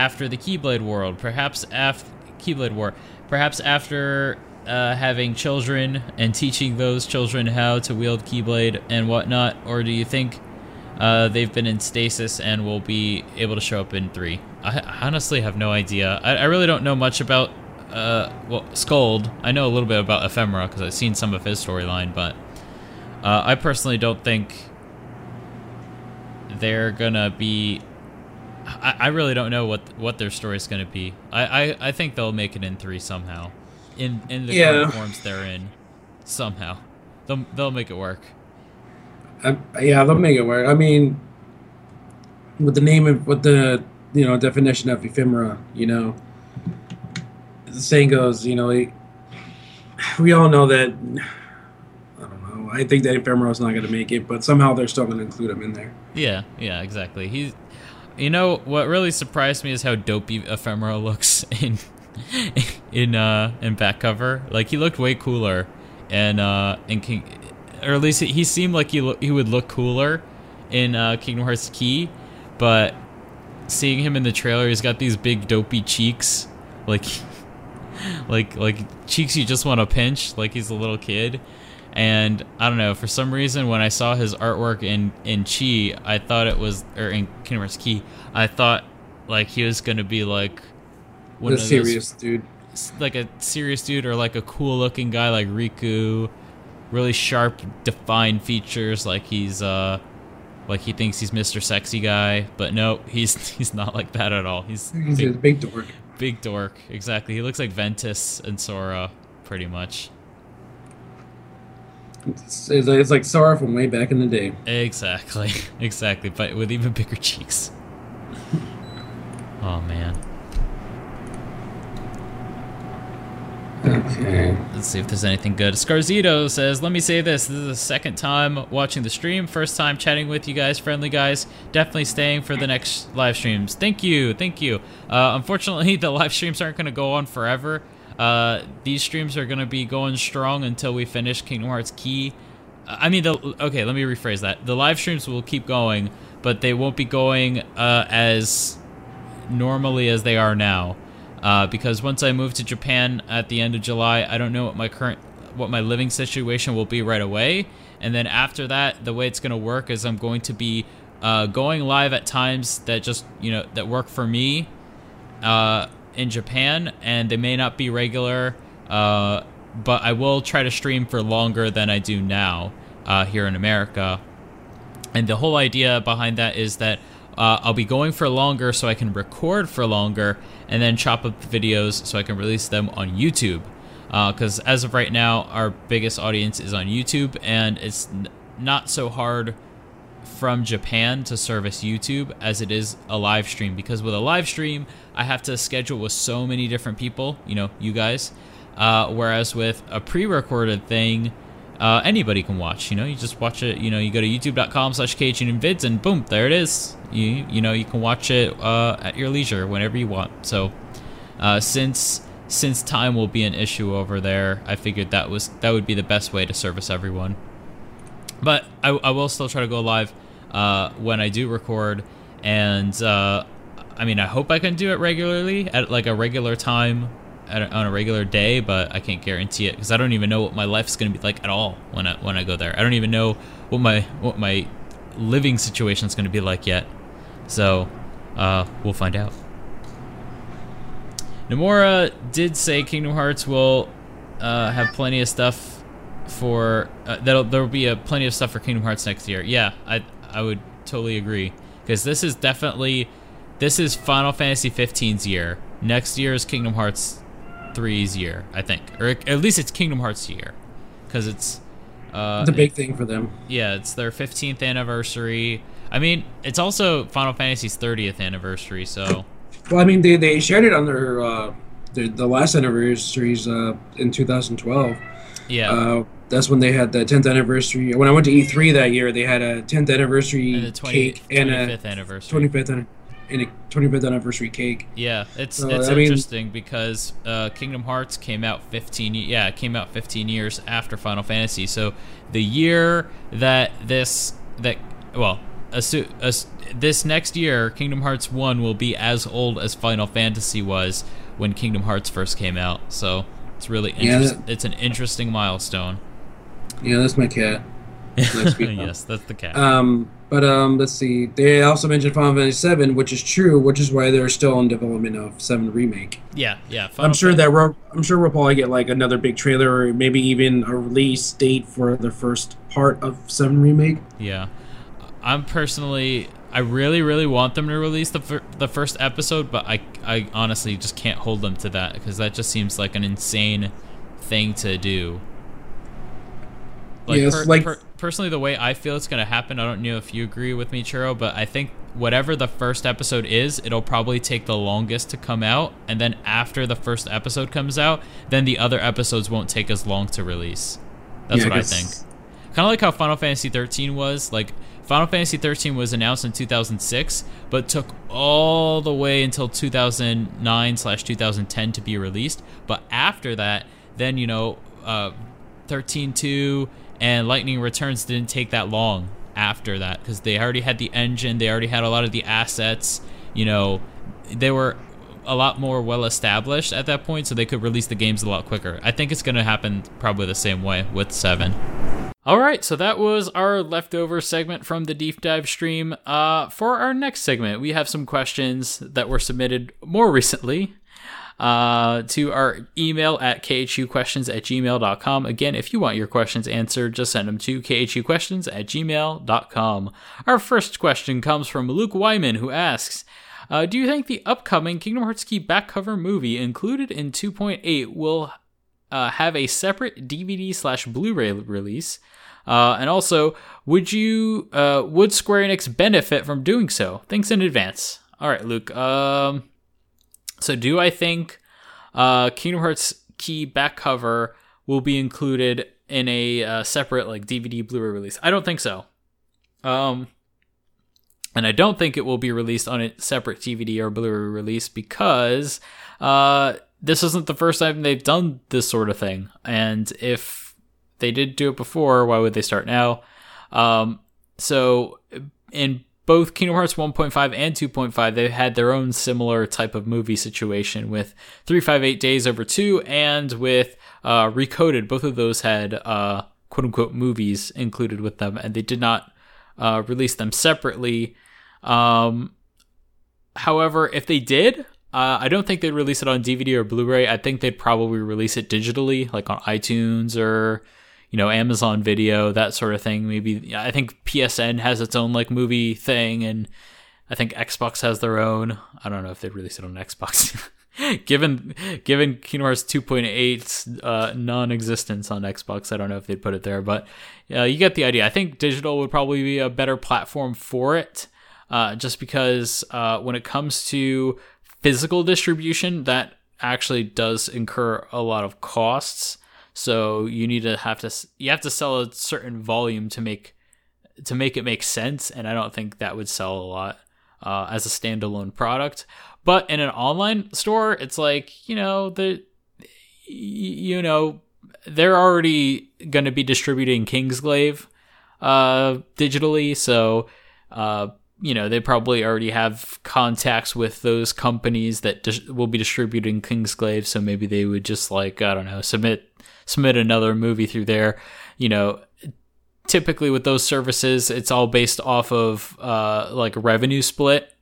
A: after the Keyblade world, perhaps after Keyblade War, perhaps after uh, having children and teaching those children how to wield Keyblade and whatnot, or do you think uh, they've been in stasis and will be able to show up in three? I honestly have no idea. I, I really don't know much about uh, well Skuld. I know a little bit about Ephemera because I've seen some of his storyline, but uh, I personally don't think they're gonna be. I, I really don't know what what their story is gonna be. I, I, I think they'll make it in three somehow, in in the
B: Yeah.
A: current forms they're in, somehow. They'll they'll make it work.
B: Um, yeah, they'll make it work. I mean, with the name of with the you know definition of ephemera, you know, the saying goes, you know, we all know that. I don't know. I think that ephemera's not going to make it, but somehow they're still going to include him in there.
A: Yeah, yeah, exactly. He's, you know, what really surprised me is how dopey Ephemera (laughs) looks in, in uh, in back cover. Like he looked way cooler, and uh, in King, or at least he seemed like he lo- he would look cooler in uh, Kingdom Hearts Key, but seeing him in the trailer, he's got these big dopey cheeks, like, (laughs) like like cheeks you just want to pinch, like he's a little kid. And I don't know, for some reason, when I saw his artwork in in Chi, I thought it was, or in Kingdom Hearts Key, I thought like he was gonna be like one
B: The
A: of those-
B: serious dude.
A: like a serious dude or like a cool looking guy like Riku, really sharp, defined features, like he's uh, like he thinks he's Mr. Sexy Guy, but no, (laughs) he's he's not like that at all. He's
B: He's a
A: big,
B: big dork.
A: big dork, exactly. He looks like Ventus and Sora, pretty much.
B: It's, it's like- Sora from way back in the day.
A: Exactly, (laughs) exactly, but with even bigger cheeks. Oh man.
B: Okay.
A: Let's see if there's anything good. Scarzito says, Let me say this. This is the second time watching the stream, first time chatting with you guys, friendly guys. Definitely staying for the next live streams. Thank you. Thank you. Uh, unfortunately, (laughs) the live streams aren't going to go on forever. Uh, these streams are going to be going strong until we finish Kingdom Hearts Key. I mean, the, okay, let me rephrase that. The live streams will keep going, but they won't be going uh, as normally as they are now. Uh, because once I move to Japan at the end of July, I don't know what my current what my living situation will be right away. And then after that, the way it's going to work is I'm going to be uh, going live at times that just you know that work for me uh, in Japan, and they may not be regular. Uh, but I will try to stream for longer than I do now uh, here in America. And the whole idea behind that is that uh, I'll be going for longer so I can record for longer and then chop up the videos so I can release them on YouTube. Because as of right now, our biggest audience is on YouTube, and it's n- not so hard from Japan to service YouTube as it is a live stream. Because with a live stream, I have to schedule with so many different people, you know, you guys. Uh, whereas with a pre-recorded thing, uh, anybody can watch. You know, you just watch it. You know, you go to youtube.com slash vids and boom, there it is. You you know, you can watch it uh, at your leisure whenever you want. So, uh, since since time will be an issue over there, I figured that was that would be the best way to service everyone. But I, I will still try to go live uh, when I do record, and uh, I mean, I hope I can do it regularly at like a regular time a, on a regular day, but I can't guarantee it because I don't even know what my life's gonna be like at all when I when I go there. I don't even know what my what my living situation is gonna be like yet. So uh, we'll find out. Nomura did say Kingdom Hearts will uh, have plenty of stuff for uh, that'll there will be a plenty of stuff for Kingdom Hearts next year. Yeah, I I would totally agree because this is definitely this is Final Fantasy 15's year. Next year is Kingdom Hearts 3's year, I think, or at least it's Kingdom Hearts year because it's uh,
B: It's a big thing for them.
A: yeah, it's their 15th anniversary. I mean, it's also Final Fantasy's 30th anniversary, so
B: Well, I mean, they, they shared it on their uh, the, the last anniversaries uh, in 2012.
A: yeah.
B: Uh, that's when they had the 10th anniversary. When I went to E3 that year, they had a 10th anniversary
A: and the 20,
B: cake and a
A: 25th anniversary.
B: 25th and a 25th anniversary cake.
A: Yeah, it's
B: So,
A: it's
B: I mean-
A: interesting because uh, Kingdom Hearts came out 15 yeah, it came out 15 years after Final Fantasy. So the year that this that well, assu- ass- this next year, Kingdom Hearts 1 will be as old as Final Fantasy was when Kingdom Hearts first came out. So it's really
B: Yeah,
A: interest- it's an interesting milestone.
B: Yeah, that's my cat. (laughs)
A: Yes, that's the cat.
B: Um, but um, let's see. They also mentioned Final Fantasy VII, which is true, which is why they're still in development of Seven remake.
A: yeah, yeah.
B: I'm sure that we're, I'm sure we'll probably get like another big trailer, or maybe even a release date for the first part of Seven remake.
A: Yeah, I'm personally, I really, really want them to release the fir- the first episode, but I, I honestly just can't hold them to that because that just seems like an insane thing to do. Like,
B: Yes,
A: per-
B: like-
A: per- personally, the way I feel it's gonna happen, I don't know if you agree with me, Churro, but I think whatever the first episode is, it'll probably take the longest to come out, and then after the first episode comes out, then the other episodes won't take as long to release. That's
B: Yeah,
A: what I think kind of like how Final Fantasy 13 was. Like Final Fantasy 13 was announced in 2006, but took all the way until 2009 slash 2010 to be released. But after that, then you know, uh, 13.2 and Lightning Returns didn't take that long after that because they already had the engine, they already had a lot of the assets. You know, they were a lot more well established at that point, so they could release the games a lot quicker. I think it's going to happen probably the same way with 7. All right, so that was our leftover segment from the deep dive stream. Uh, for our next segment, we have some questions that were submitted more recently uh, to our email at khuquestions at gmail.com. Again, if you want your questions answered, just send them to khuquestions at gmail.com. Our first question comes from Luke Wyman, who asks, uh, do you think the upcoming Kingdom Hearts Key back cover movie included in 2.8 will uh, have a separate DVD slash Blu-ray release? Uh, and also, would you uh, would Square Enix benefit from doing so? Thanks in advance. All right, Luke. Um, so do I think uh, Kingdom Hearts Key back cover will be included in a uh, separate like DVD Blu-ray release? I don't think so. Um, and I don't think it will be released on a separate DVD or Blu-ray release because uh, this isn't the first time they've done this sort of thing. And if they did do it before, why would they start now? Um, so in both Kingdom Hearts 1.5 and 2.5, they had their own similar type of movie situation with 358 Days Over 2 and with uh, Re:coded. Both of those had uh, quote unquote movies included with them, and they did not uh, release them separately. Um, however, if they did, uh, I don't think they'd release it on DVD or Blu-ray. I think they'd probably release it digitally, like on iTunes or you know Amazon Video, that sort of thing. Maybe I think PSN has its own like movie thing, and I think Xbox has their own. I don't know if they'd release it on Xbox. (laughs) given given Kingdom Hearts 2.8's uh, non-existence on Xbox, I don't know if they'd put it there, but uh, you get the idea. I think digital would probably be a better platform for it, uh, just because uh, when it comes to physical distribution, that actually does incur a lot of costs. So you need to have to you have to sell a certain volume to make to make it make sense, and I don't think that would sell a lot uh, as a standalone product. But in an online store, it's like you know the you know they're already going to be distributing Kingsglaive uh, digitally, so uh, you know they probably already have contacts with those companies that dis- will be distributing Kingsglaive. So maybe they would just like I don't know submit submit another movie through there. You know, typically with those services, it's all based off of uh, like revenue split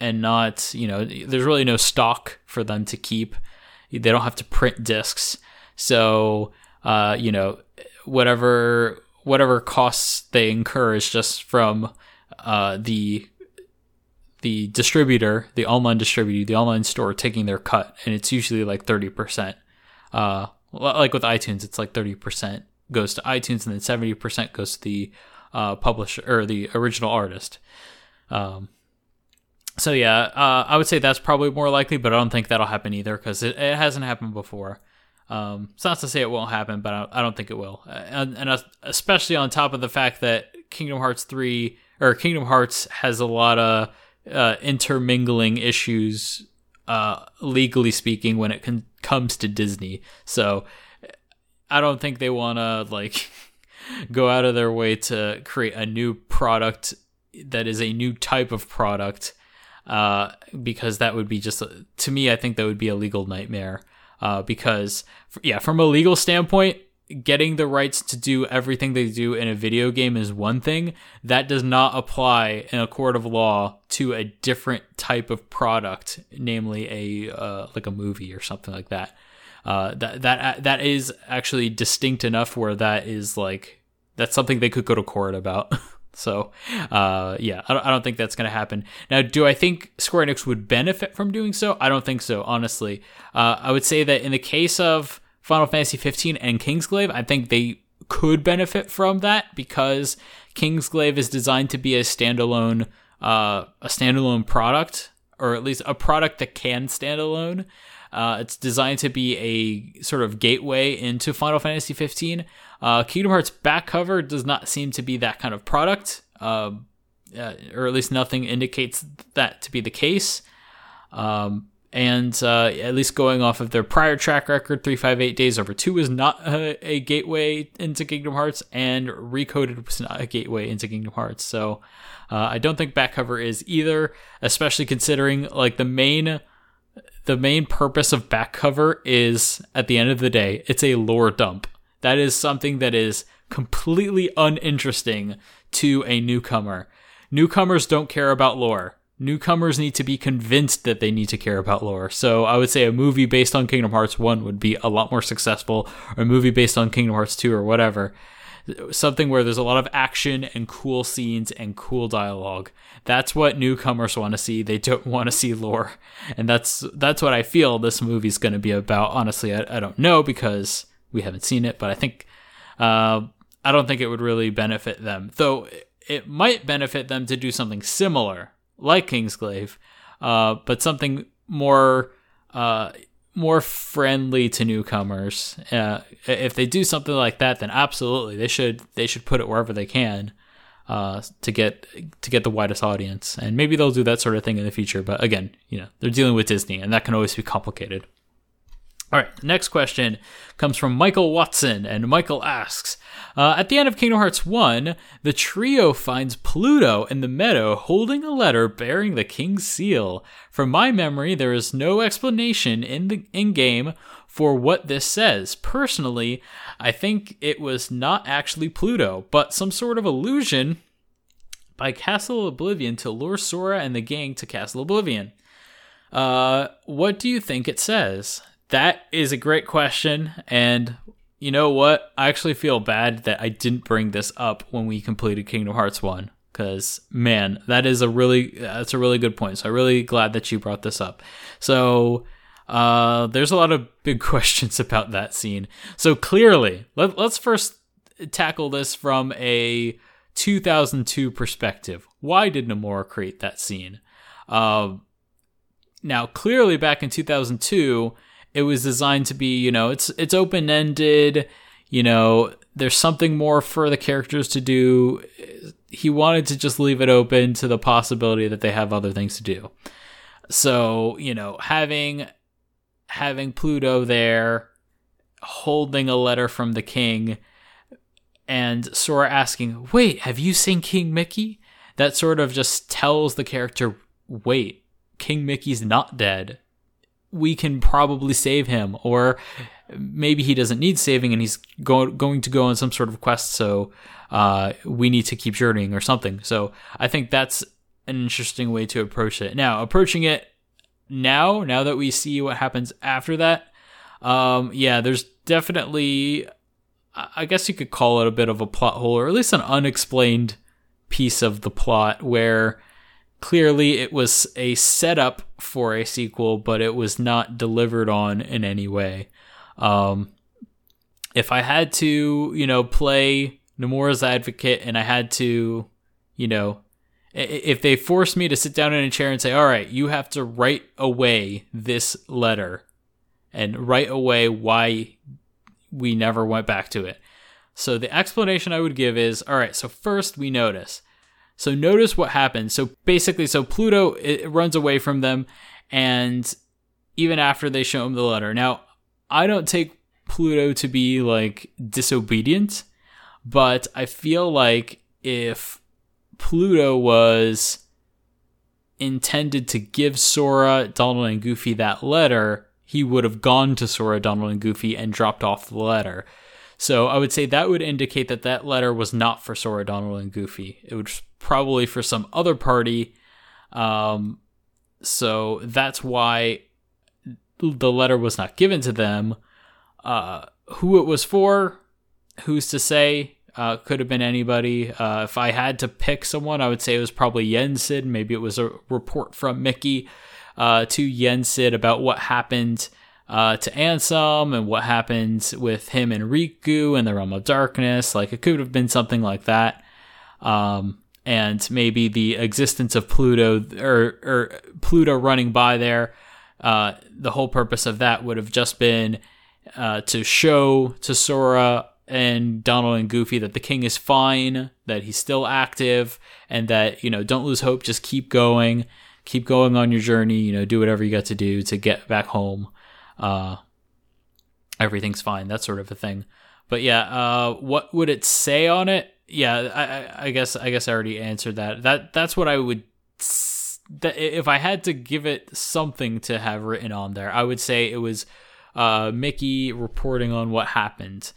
A: and not you know there's really no stock for them to keep. They don't have to print discs, so uh, you know whatever whatever costs they incur is just from uh, the the distributor, the online distributor, the online store taking their cut, and it's usually like thirty percent. Uh, like with iTunes, it's like thirty percent goes to iTunes, and then seventy percent goes to the uh, publisher or the original artist. Um, so yeah, uh, I would say that's probably more likely, but I don't think that'll happen either because it, it hasn't happened before. Um, it's not to say it won't happen, but I, I don't think it will, and, and especially on top of the fact that Kingdom Hearts three or Kingdom Hearts has a lot of uh, intermingling issues, uh, legally speaking, when it con- comes to Disney. So I don't think they want to like (laughs) go out of their way to create a new product that is a new type of product uh, because that would be just to me I think that would be a legal nightmare uh, because yeah from a legal standpoint getting the rights to do everything they do in a video game is one thing. That does not apply in a court of law to a different type of product namely a uh, like a movie or something like that. Uh, that that that is actually distinct enough where that is like that's something they could go to court about. (laughs) So uh, yeah I don't, I don't think that's going to happen. Now do i think square enix would benefit from doing so? I don't think so honestly. Uh, i would say that in the case of Final Fantasy 15 and Kingsglaive, I think they could benefit from that because Kingsglaive is designed to be a standalone uh, a standalone product or at least a product that can stand alone. Uh, it's designed to be a sort of gateway into Final Fantasy 15. Uh, Kingdom Hearts back cover does not seem to be that kind of product, um, uh, or at least nothing indicates that to be the case. Um, and uh, at least going off of their prior track record, 358 Days Over 2 is not a, a, gateway into Kingdom Hearts, and Re:coded was not a gateway into Kingdom Hearts. So uh, I don't think back cover is either, especially considering like the main the main purpose of back cover is at the end of the day, it's a lore dump. That is something that is completely uninteresting to a newcomer. Newcomers don't care about lore newcomers need to be convinced that they need to care about lore. So I would say a movie based on Kingdom Hearts 1 would be a lot more successful, or a movie based on Kingdom Hearts 2 or whatever. Something where there's a lot of action and cool scenes and cool dialogue. That's what newcomers want to see. They don't want to see lore. And that's that's what I feel this movie's going to be about. Honestly, I, I, don't know because we haven't seen it, but I think uh, I don't think it would really benefit them. Though it might benefit them to do something similar like Kingsglaive, uh, but something more uh, more friendly to newcomers. Uh, if they do something like that, then absolutely they should they should put it wherever they can uh, to get to get the widest audience. And maybe they'll do that sort of thing in the future. But again, you know, they're dealing with Disney, and that can always be complicated. All right, next question comes from Michael Watson, and Michael asks uh, At the end of Kingdom Hearts 1, the trio finds Pluto in the meadow holding a letter bearing the king's seal. From my memory, there is no explanation in the in game for what this says. Personally, I think it was not actually Pluto, but some sort of illusion by Castle Oblivion to lure Sora and the gang to Castle Oblivion. Uh, what do you think it says? That is a great question. And you know what? I actually feel bad that I didn't bring this up when we completed Kingdom Hearts 1. Because, man, that is a really that's a really good point. So I'm really glad that you brought this up. So uh, there's a lot of (laughs) big questions about that scene. So clearly, let, let's first tackle this from a 2002 perspective. Why did Nomura create that scene? Uh, now, clearly, back in 2002, it was designed to be, you know, it's it's open ended. You know, there's something more for the characters to do. He wanted to just leave it open to the possibility that they have other things to do. So, you know, having having Pluto there holding a letter from the king and Sora asking, "Wait, have you seen King Mickey?" That sort of just tells the character, "Wait, King Mickey's not dead we can probably save him or maybe he doesn't need saving and he's go- going to go on some sort of quest so uh, we need to keep journeying or something. So i think that's an interesting way to approach it. Now approaching it now now that we see what happens after that um, yeah there's definitely i guess you could call it a bit of a plot hole or at least an unexplained piece of the plot where clearly it was a setup for a sequel, but it was not delivered on in any way. Um, if I had to, you know, play Nomura's advocate and I had to, you know, if they forced me to sit down in a chair and say, all right, you have to write away this letter and write away why we never went back to it. So the explanation I would give is all right, so first we notice so notice what happens. So basically, so Pluto runs away from them, and even after they show him the letter. Now, I don't take Pluto to be like disobedient, but I feel like if Pluto was intended to give Sora, Donald, and Goofy that letter, he would have gone to Sora, Donald, and Goofy and dropped off the letter. So I would say that would indicate that that letter was not for Sora, Donald, and Goofy. It was probably for some other party. Um, so that's why the letter was not given to them. Uh, who it was for, who's to say? Uh, could have been anybody. Uh, if I had to pick someone, I would say it was probably Yensid. Maybe it was a report from Mickey uh, to Yensid about what happened uh, to Ansem and what happened with him and Riku in the Realm of Darkness. Like it could have been something like that. Um, and maybe the existence of Pluto or, or Pluto running by there. Uh, the whole purpose of that would have just been uh, to show to Sora and Donald and Goofy that the king is fine, that he's still active, and that, you know, don't lose hope, just keep going, keep going on your journey, you know, do whatever you got to do to get back home. Uh, everything's fine, that sort of a thing. But yeah, uh, what would it say on it? Yeah, I, I guess I guess I already answered that. That that's what I would. That if I had to give it something to have written on there, I would say it was uh, Mickey reporting on what happened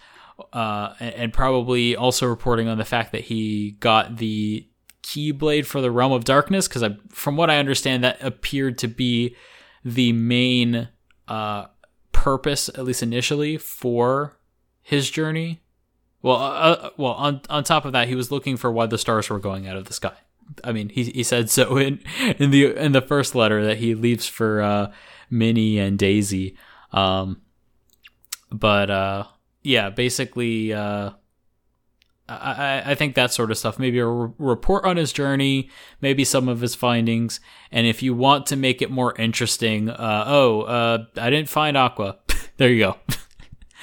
A: uh, and, probably also reporting on the fact that he got the Keyblade for the Realm of Darkness, because from what I understand, that appeared to be the main uh, purpose, at least initially, for his journey. Well, uh, uh, well, on on top of that, he was looking for why the stars were going out of the sky. I mean, he he said so in in the in the first letter that he leaves for uh, Minnie and Daisy. Um, but uh, yeah, basically, uh, I, I think that sort of stuff. Maybe a re- report on his journey, maybe some of his findings, and if you want to make it more interesting, uh, oh, uh, I didn't find Aqua. (laughs) there you go.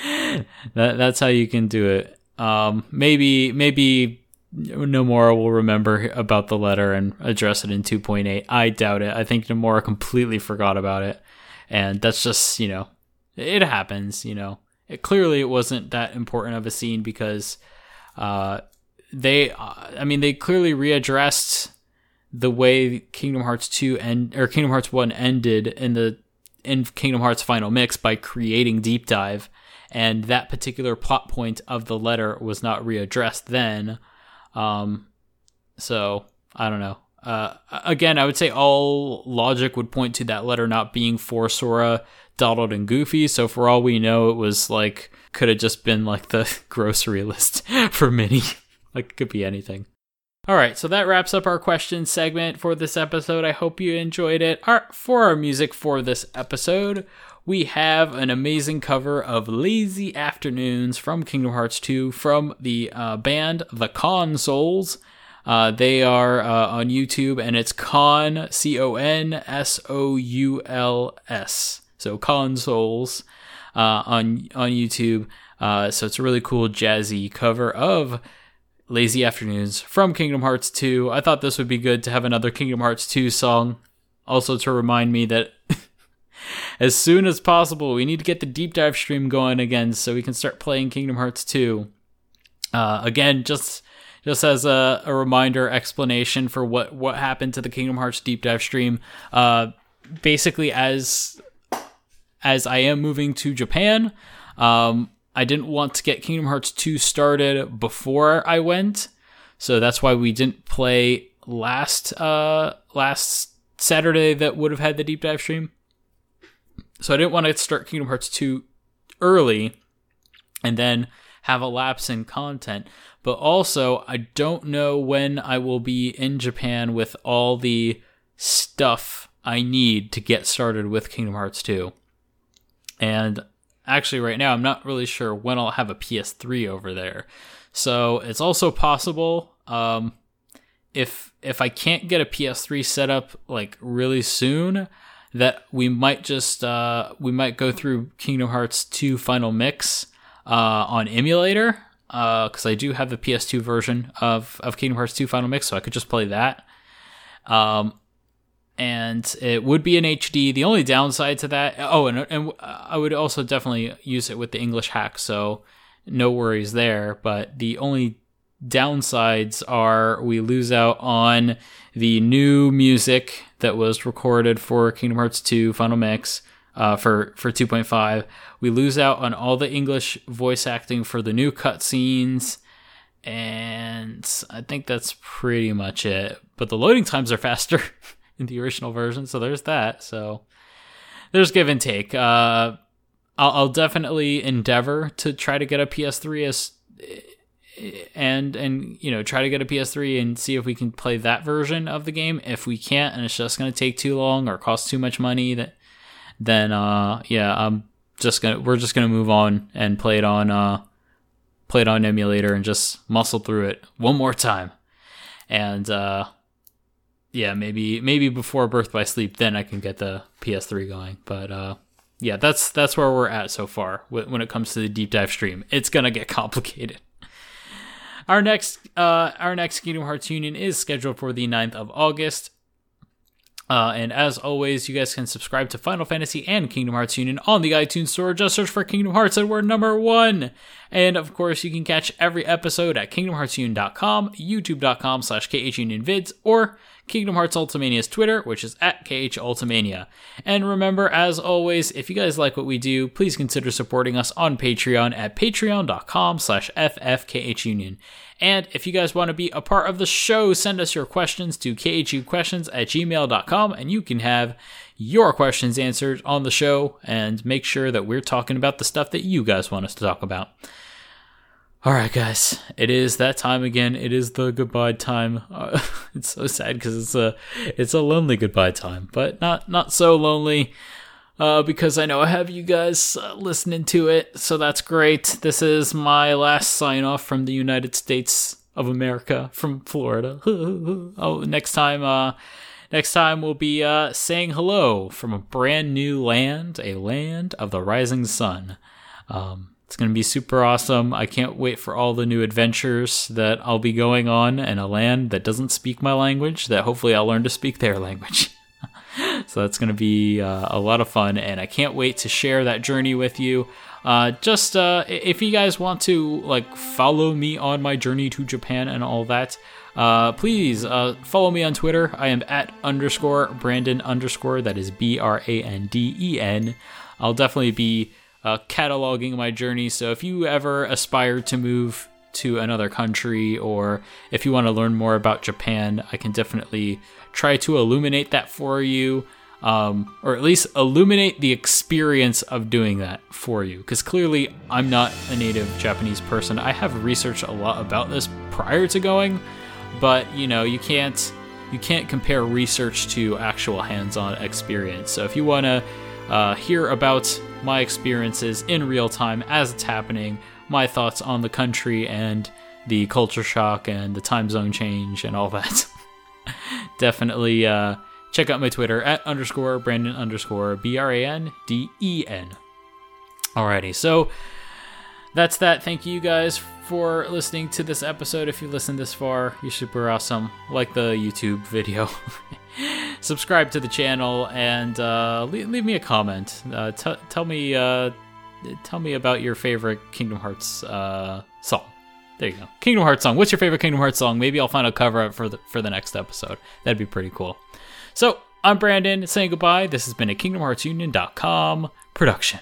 A: (laughs) that, that's how you can do it. Um, maybe maybe Nomura will remember about the letter and address it in 2.8. I doubt it. I think Nomura completely forgot about it, and that's just you know, it happens. You know, it, clearly it wasn't that important of a scene because uh, they, uh, I mean, they clearly readdressed the way Kingdom Hearts 2 and or Kingdom Hearts 1 ended in the in Kingdom Hearts Final Mix by creating Deep Dive, and that particular plot point of the letter was not readdressed then. Um, so I don't know. Uh, again, I would say all logic would point to that letter not being for Sora Donald and Goofy. So for all we know, it was like could have just been like the (laughs) grocery list (laughs) for Minnie. like could be anything. All right, so that wraps up our question segment for this episode. I hope you enjoyed it. Our, for our music for this episode, we have an amazing cover of Lazy Afternoons from Kingdom Hearts 2 from the uh, band The Consouls. Uh, they are uh, on YouTube and it's Con, C O N S O U L S so Consouls uh, on on YouTube. Uh, so it's a really cool jazzy cover of Lazy Afternoons from Kingdom Hearts 2. I thought this would be good to have another Kingdom Hearts 2 song, also to remind me that (laughs) as soon as possible we need to get the deep dive stream going again so we can start playing Kingdom Hearts 2. Uh, again, just just as a, a, reminder explanation for what what happened to the Kingdom Hearts deep dive stream. Uh, basically, as as I am moving to Japan. Um, I didn't want to get Kingdom Hearts 2 started before I went, so that's why we didn't play last uh, last Saturday that would have had the deep dive stream. So I didn't want to start Kingdom Hearts 2 early and then have a lapse in content. But also, I don't know when I will be in Japan with all the stuff I need to get started with Kingdom Hearts 2. And actually, right now, I'm not really sure when I'll have a PS3 over there. So it's also possible um, if if I can't get a PS3 set up like really soon, that we might just uh, we might go through Kingdom Hearts 2 Final Mix uh, on emulator because uh, I do have the PS2 version of of Kingdom Hearts 2 Final Mix, so I could just play that. Um, and it would be in HD. The only downside to that, oh, and, and I would also definitely use it with the English hack, so no worries there. But the only downsides are we lose out on the new music that was recorded for Kingdom Hearts 2 Final Mix uh, for for 2.5. We lose out on all the English voice acting for the new cutscenes, and I think that's pretty much it. But the loading times are (laughs) faster in the original version, so there's that. So there's give and take. Uh, I'll, I'll definitely endeavor to try to get a PS3 as and and you know try to get a PS3 and see if we can play that version of the game. If we can't, and it's just gonna take too long or cost too much money, that then uh yeah, I'm just gonna we're just gonna move on and play it on uh play it on emulator and just muscle through it one more time. And uh yeah, maybe maybe before Birth by Sleep, then I can get the PS3 going. But uh yeah, that's that's where we're at so far when it comes to the deep dive stream. It's gonna get (laughs) complicated. Our next uh, our next Kingdom Hearts Union is scheduled for the 9th of August. Uh, and as always, you guys can subscribe to Final Fantasy and Kingdom Hearts Union on the iTunes Store. Just search for Kingdom Hearts and we're number one. And of course, you can catch every episode at KingdomHeartsUnion.com, YouTube.com slash KHUnionVids, or Kingdom Hearts Ultimania's Twitter, which is at KH Ultimania. And remember, as always, if you guys like what we do, please consider supporting us on Patreon at patreon.com slash FFKHUnion. And if you guys want to be a part of the show, send us your questions to khuquestions at gmail.com and you can have your questions answered on the show and make sure that we're talking about the stuff that you guys want us to talk about. All right, guys, it is that time again. It is the goodbye time. Uh, (laughs) it's so sad because it's a it's a lonely goodbye time, but not not so lonely uh, because I know I have you guys uh, listening to it, so that's great. This is my last sign off from the United States of America, from Florida. (laughs) oh, next time, uh, next time we'll be uh, saying hello from a brand new land, a land of the rising sun. Um, it's going to be super awesome. I can't wait for all the new adventures that I'll be going on in a land that doesn't speak my language, that hopefully I'll learn to speak their (laughs) language. (laughs) so that's going to be uh, a lot of fun, and I can't wait to share that journey with you. Uh, just uh, if you guys want to like follow me on my journey to Japan and all that, uh, please uh, follow me on Twitter. I am at underscore Brandon underscore. That is B R A N D E N. I'll definitely be uh, cataloging my journey. So if you ever aspire to move to another country or if you want to learn more about Japan, I can definitely try to illuminate that for you. Um, or at least illuminate the experience of doing that for you. Because clearly, I'm not a native Japanese person. I have researched a lot about this prior to going, but you know, you can't you can't compare research to actual hands-on experience. So if you want to uh, hear about my experiences in real time as it's happening, my thoughts on the country and the culture shock and the time zone change and all that. (laughs) Definitely uh, check out my Twitter at underscore Brandon underscore B R A N D E N. Alrighty, so that's that. Thank you guys for listening to this episode. If you listened this far, you're super awesome. Like the YouTube video. (laughs) subscribe to the channel and uh, leave, leave, me a comment. Uh, t- tell me uh, tell me about your favorite Kingdom Hearts uh, song. There you go, Kingdom Hearts song. What's your favorite Kingdom Hearts song? Maybe I'll find a cover up for the for the next episode. That'd be pretty cool. So I'm Brandon saying goodbye. This has been a KingdomHeartsUnion.com production.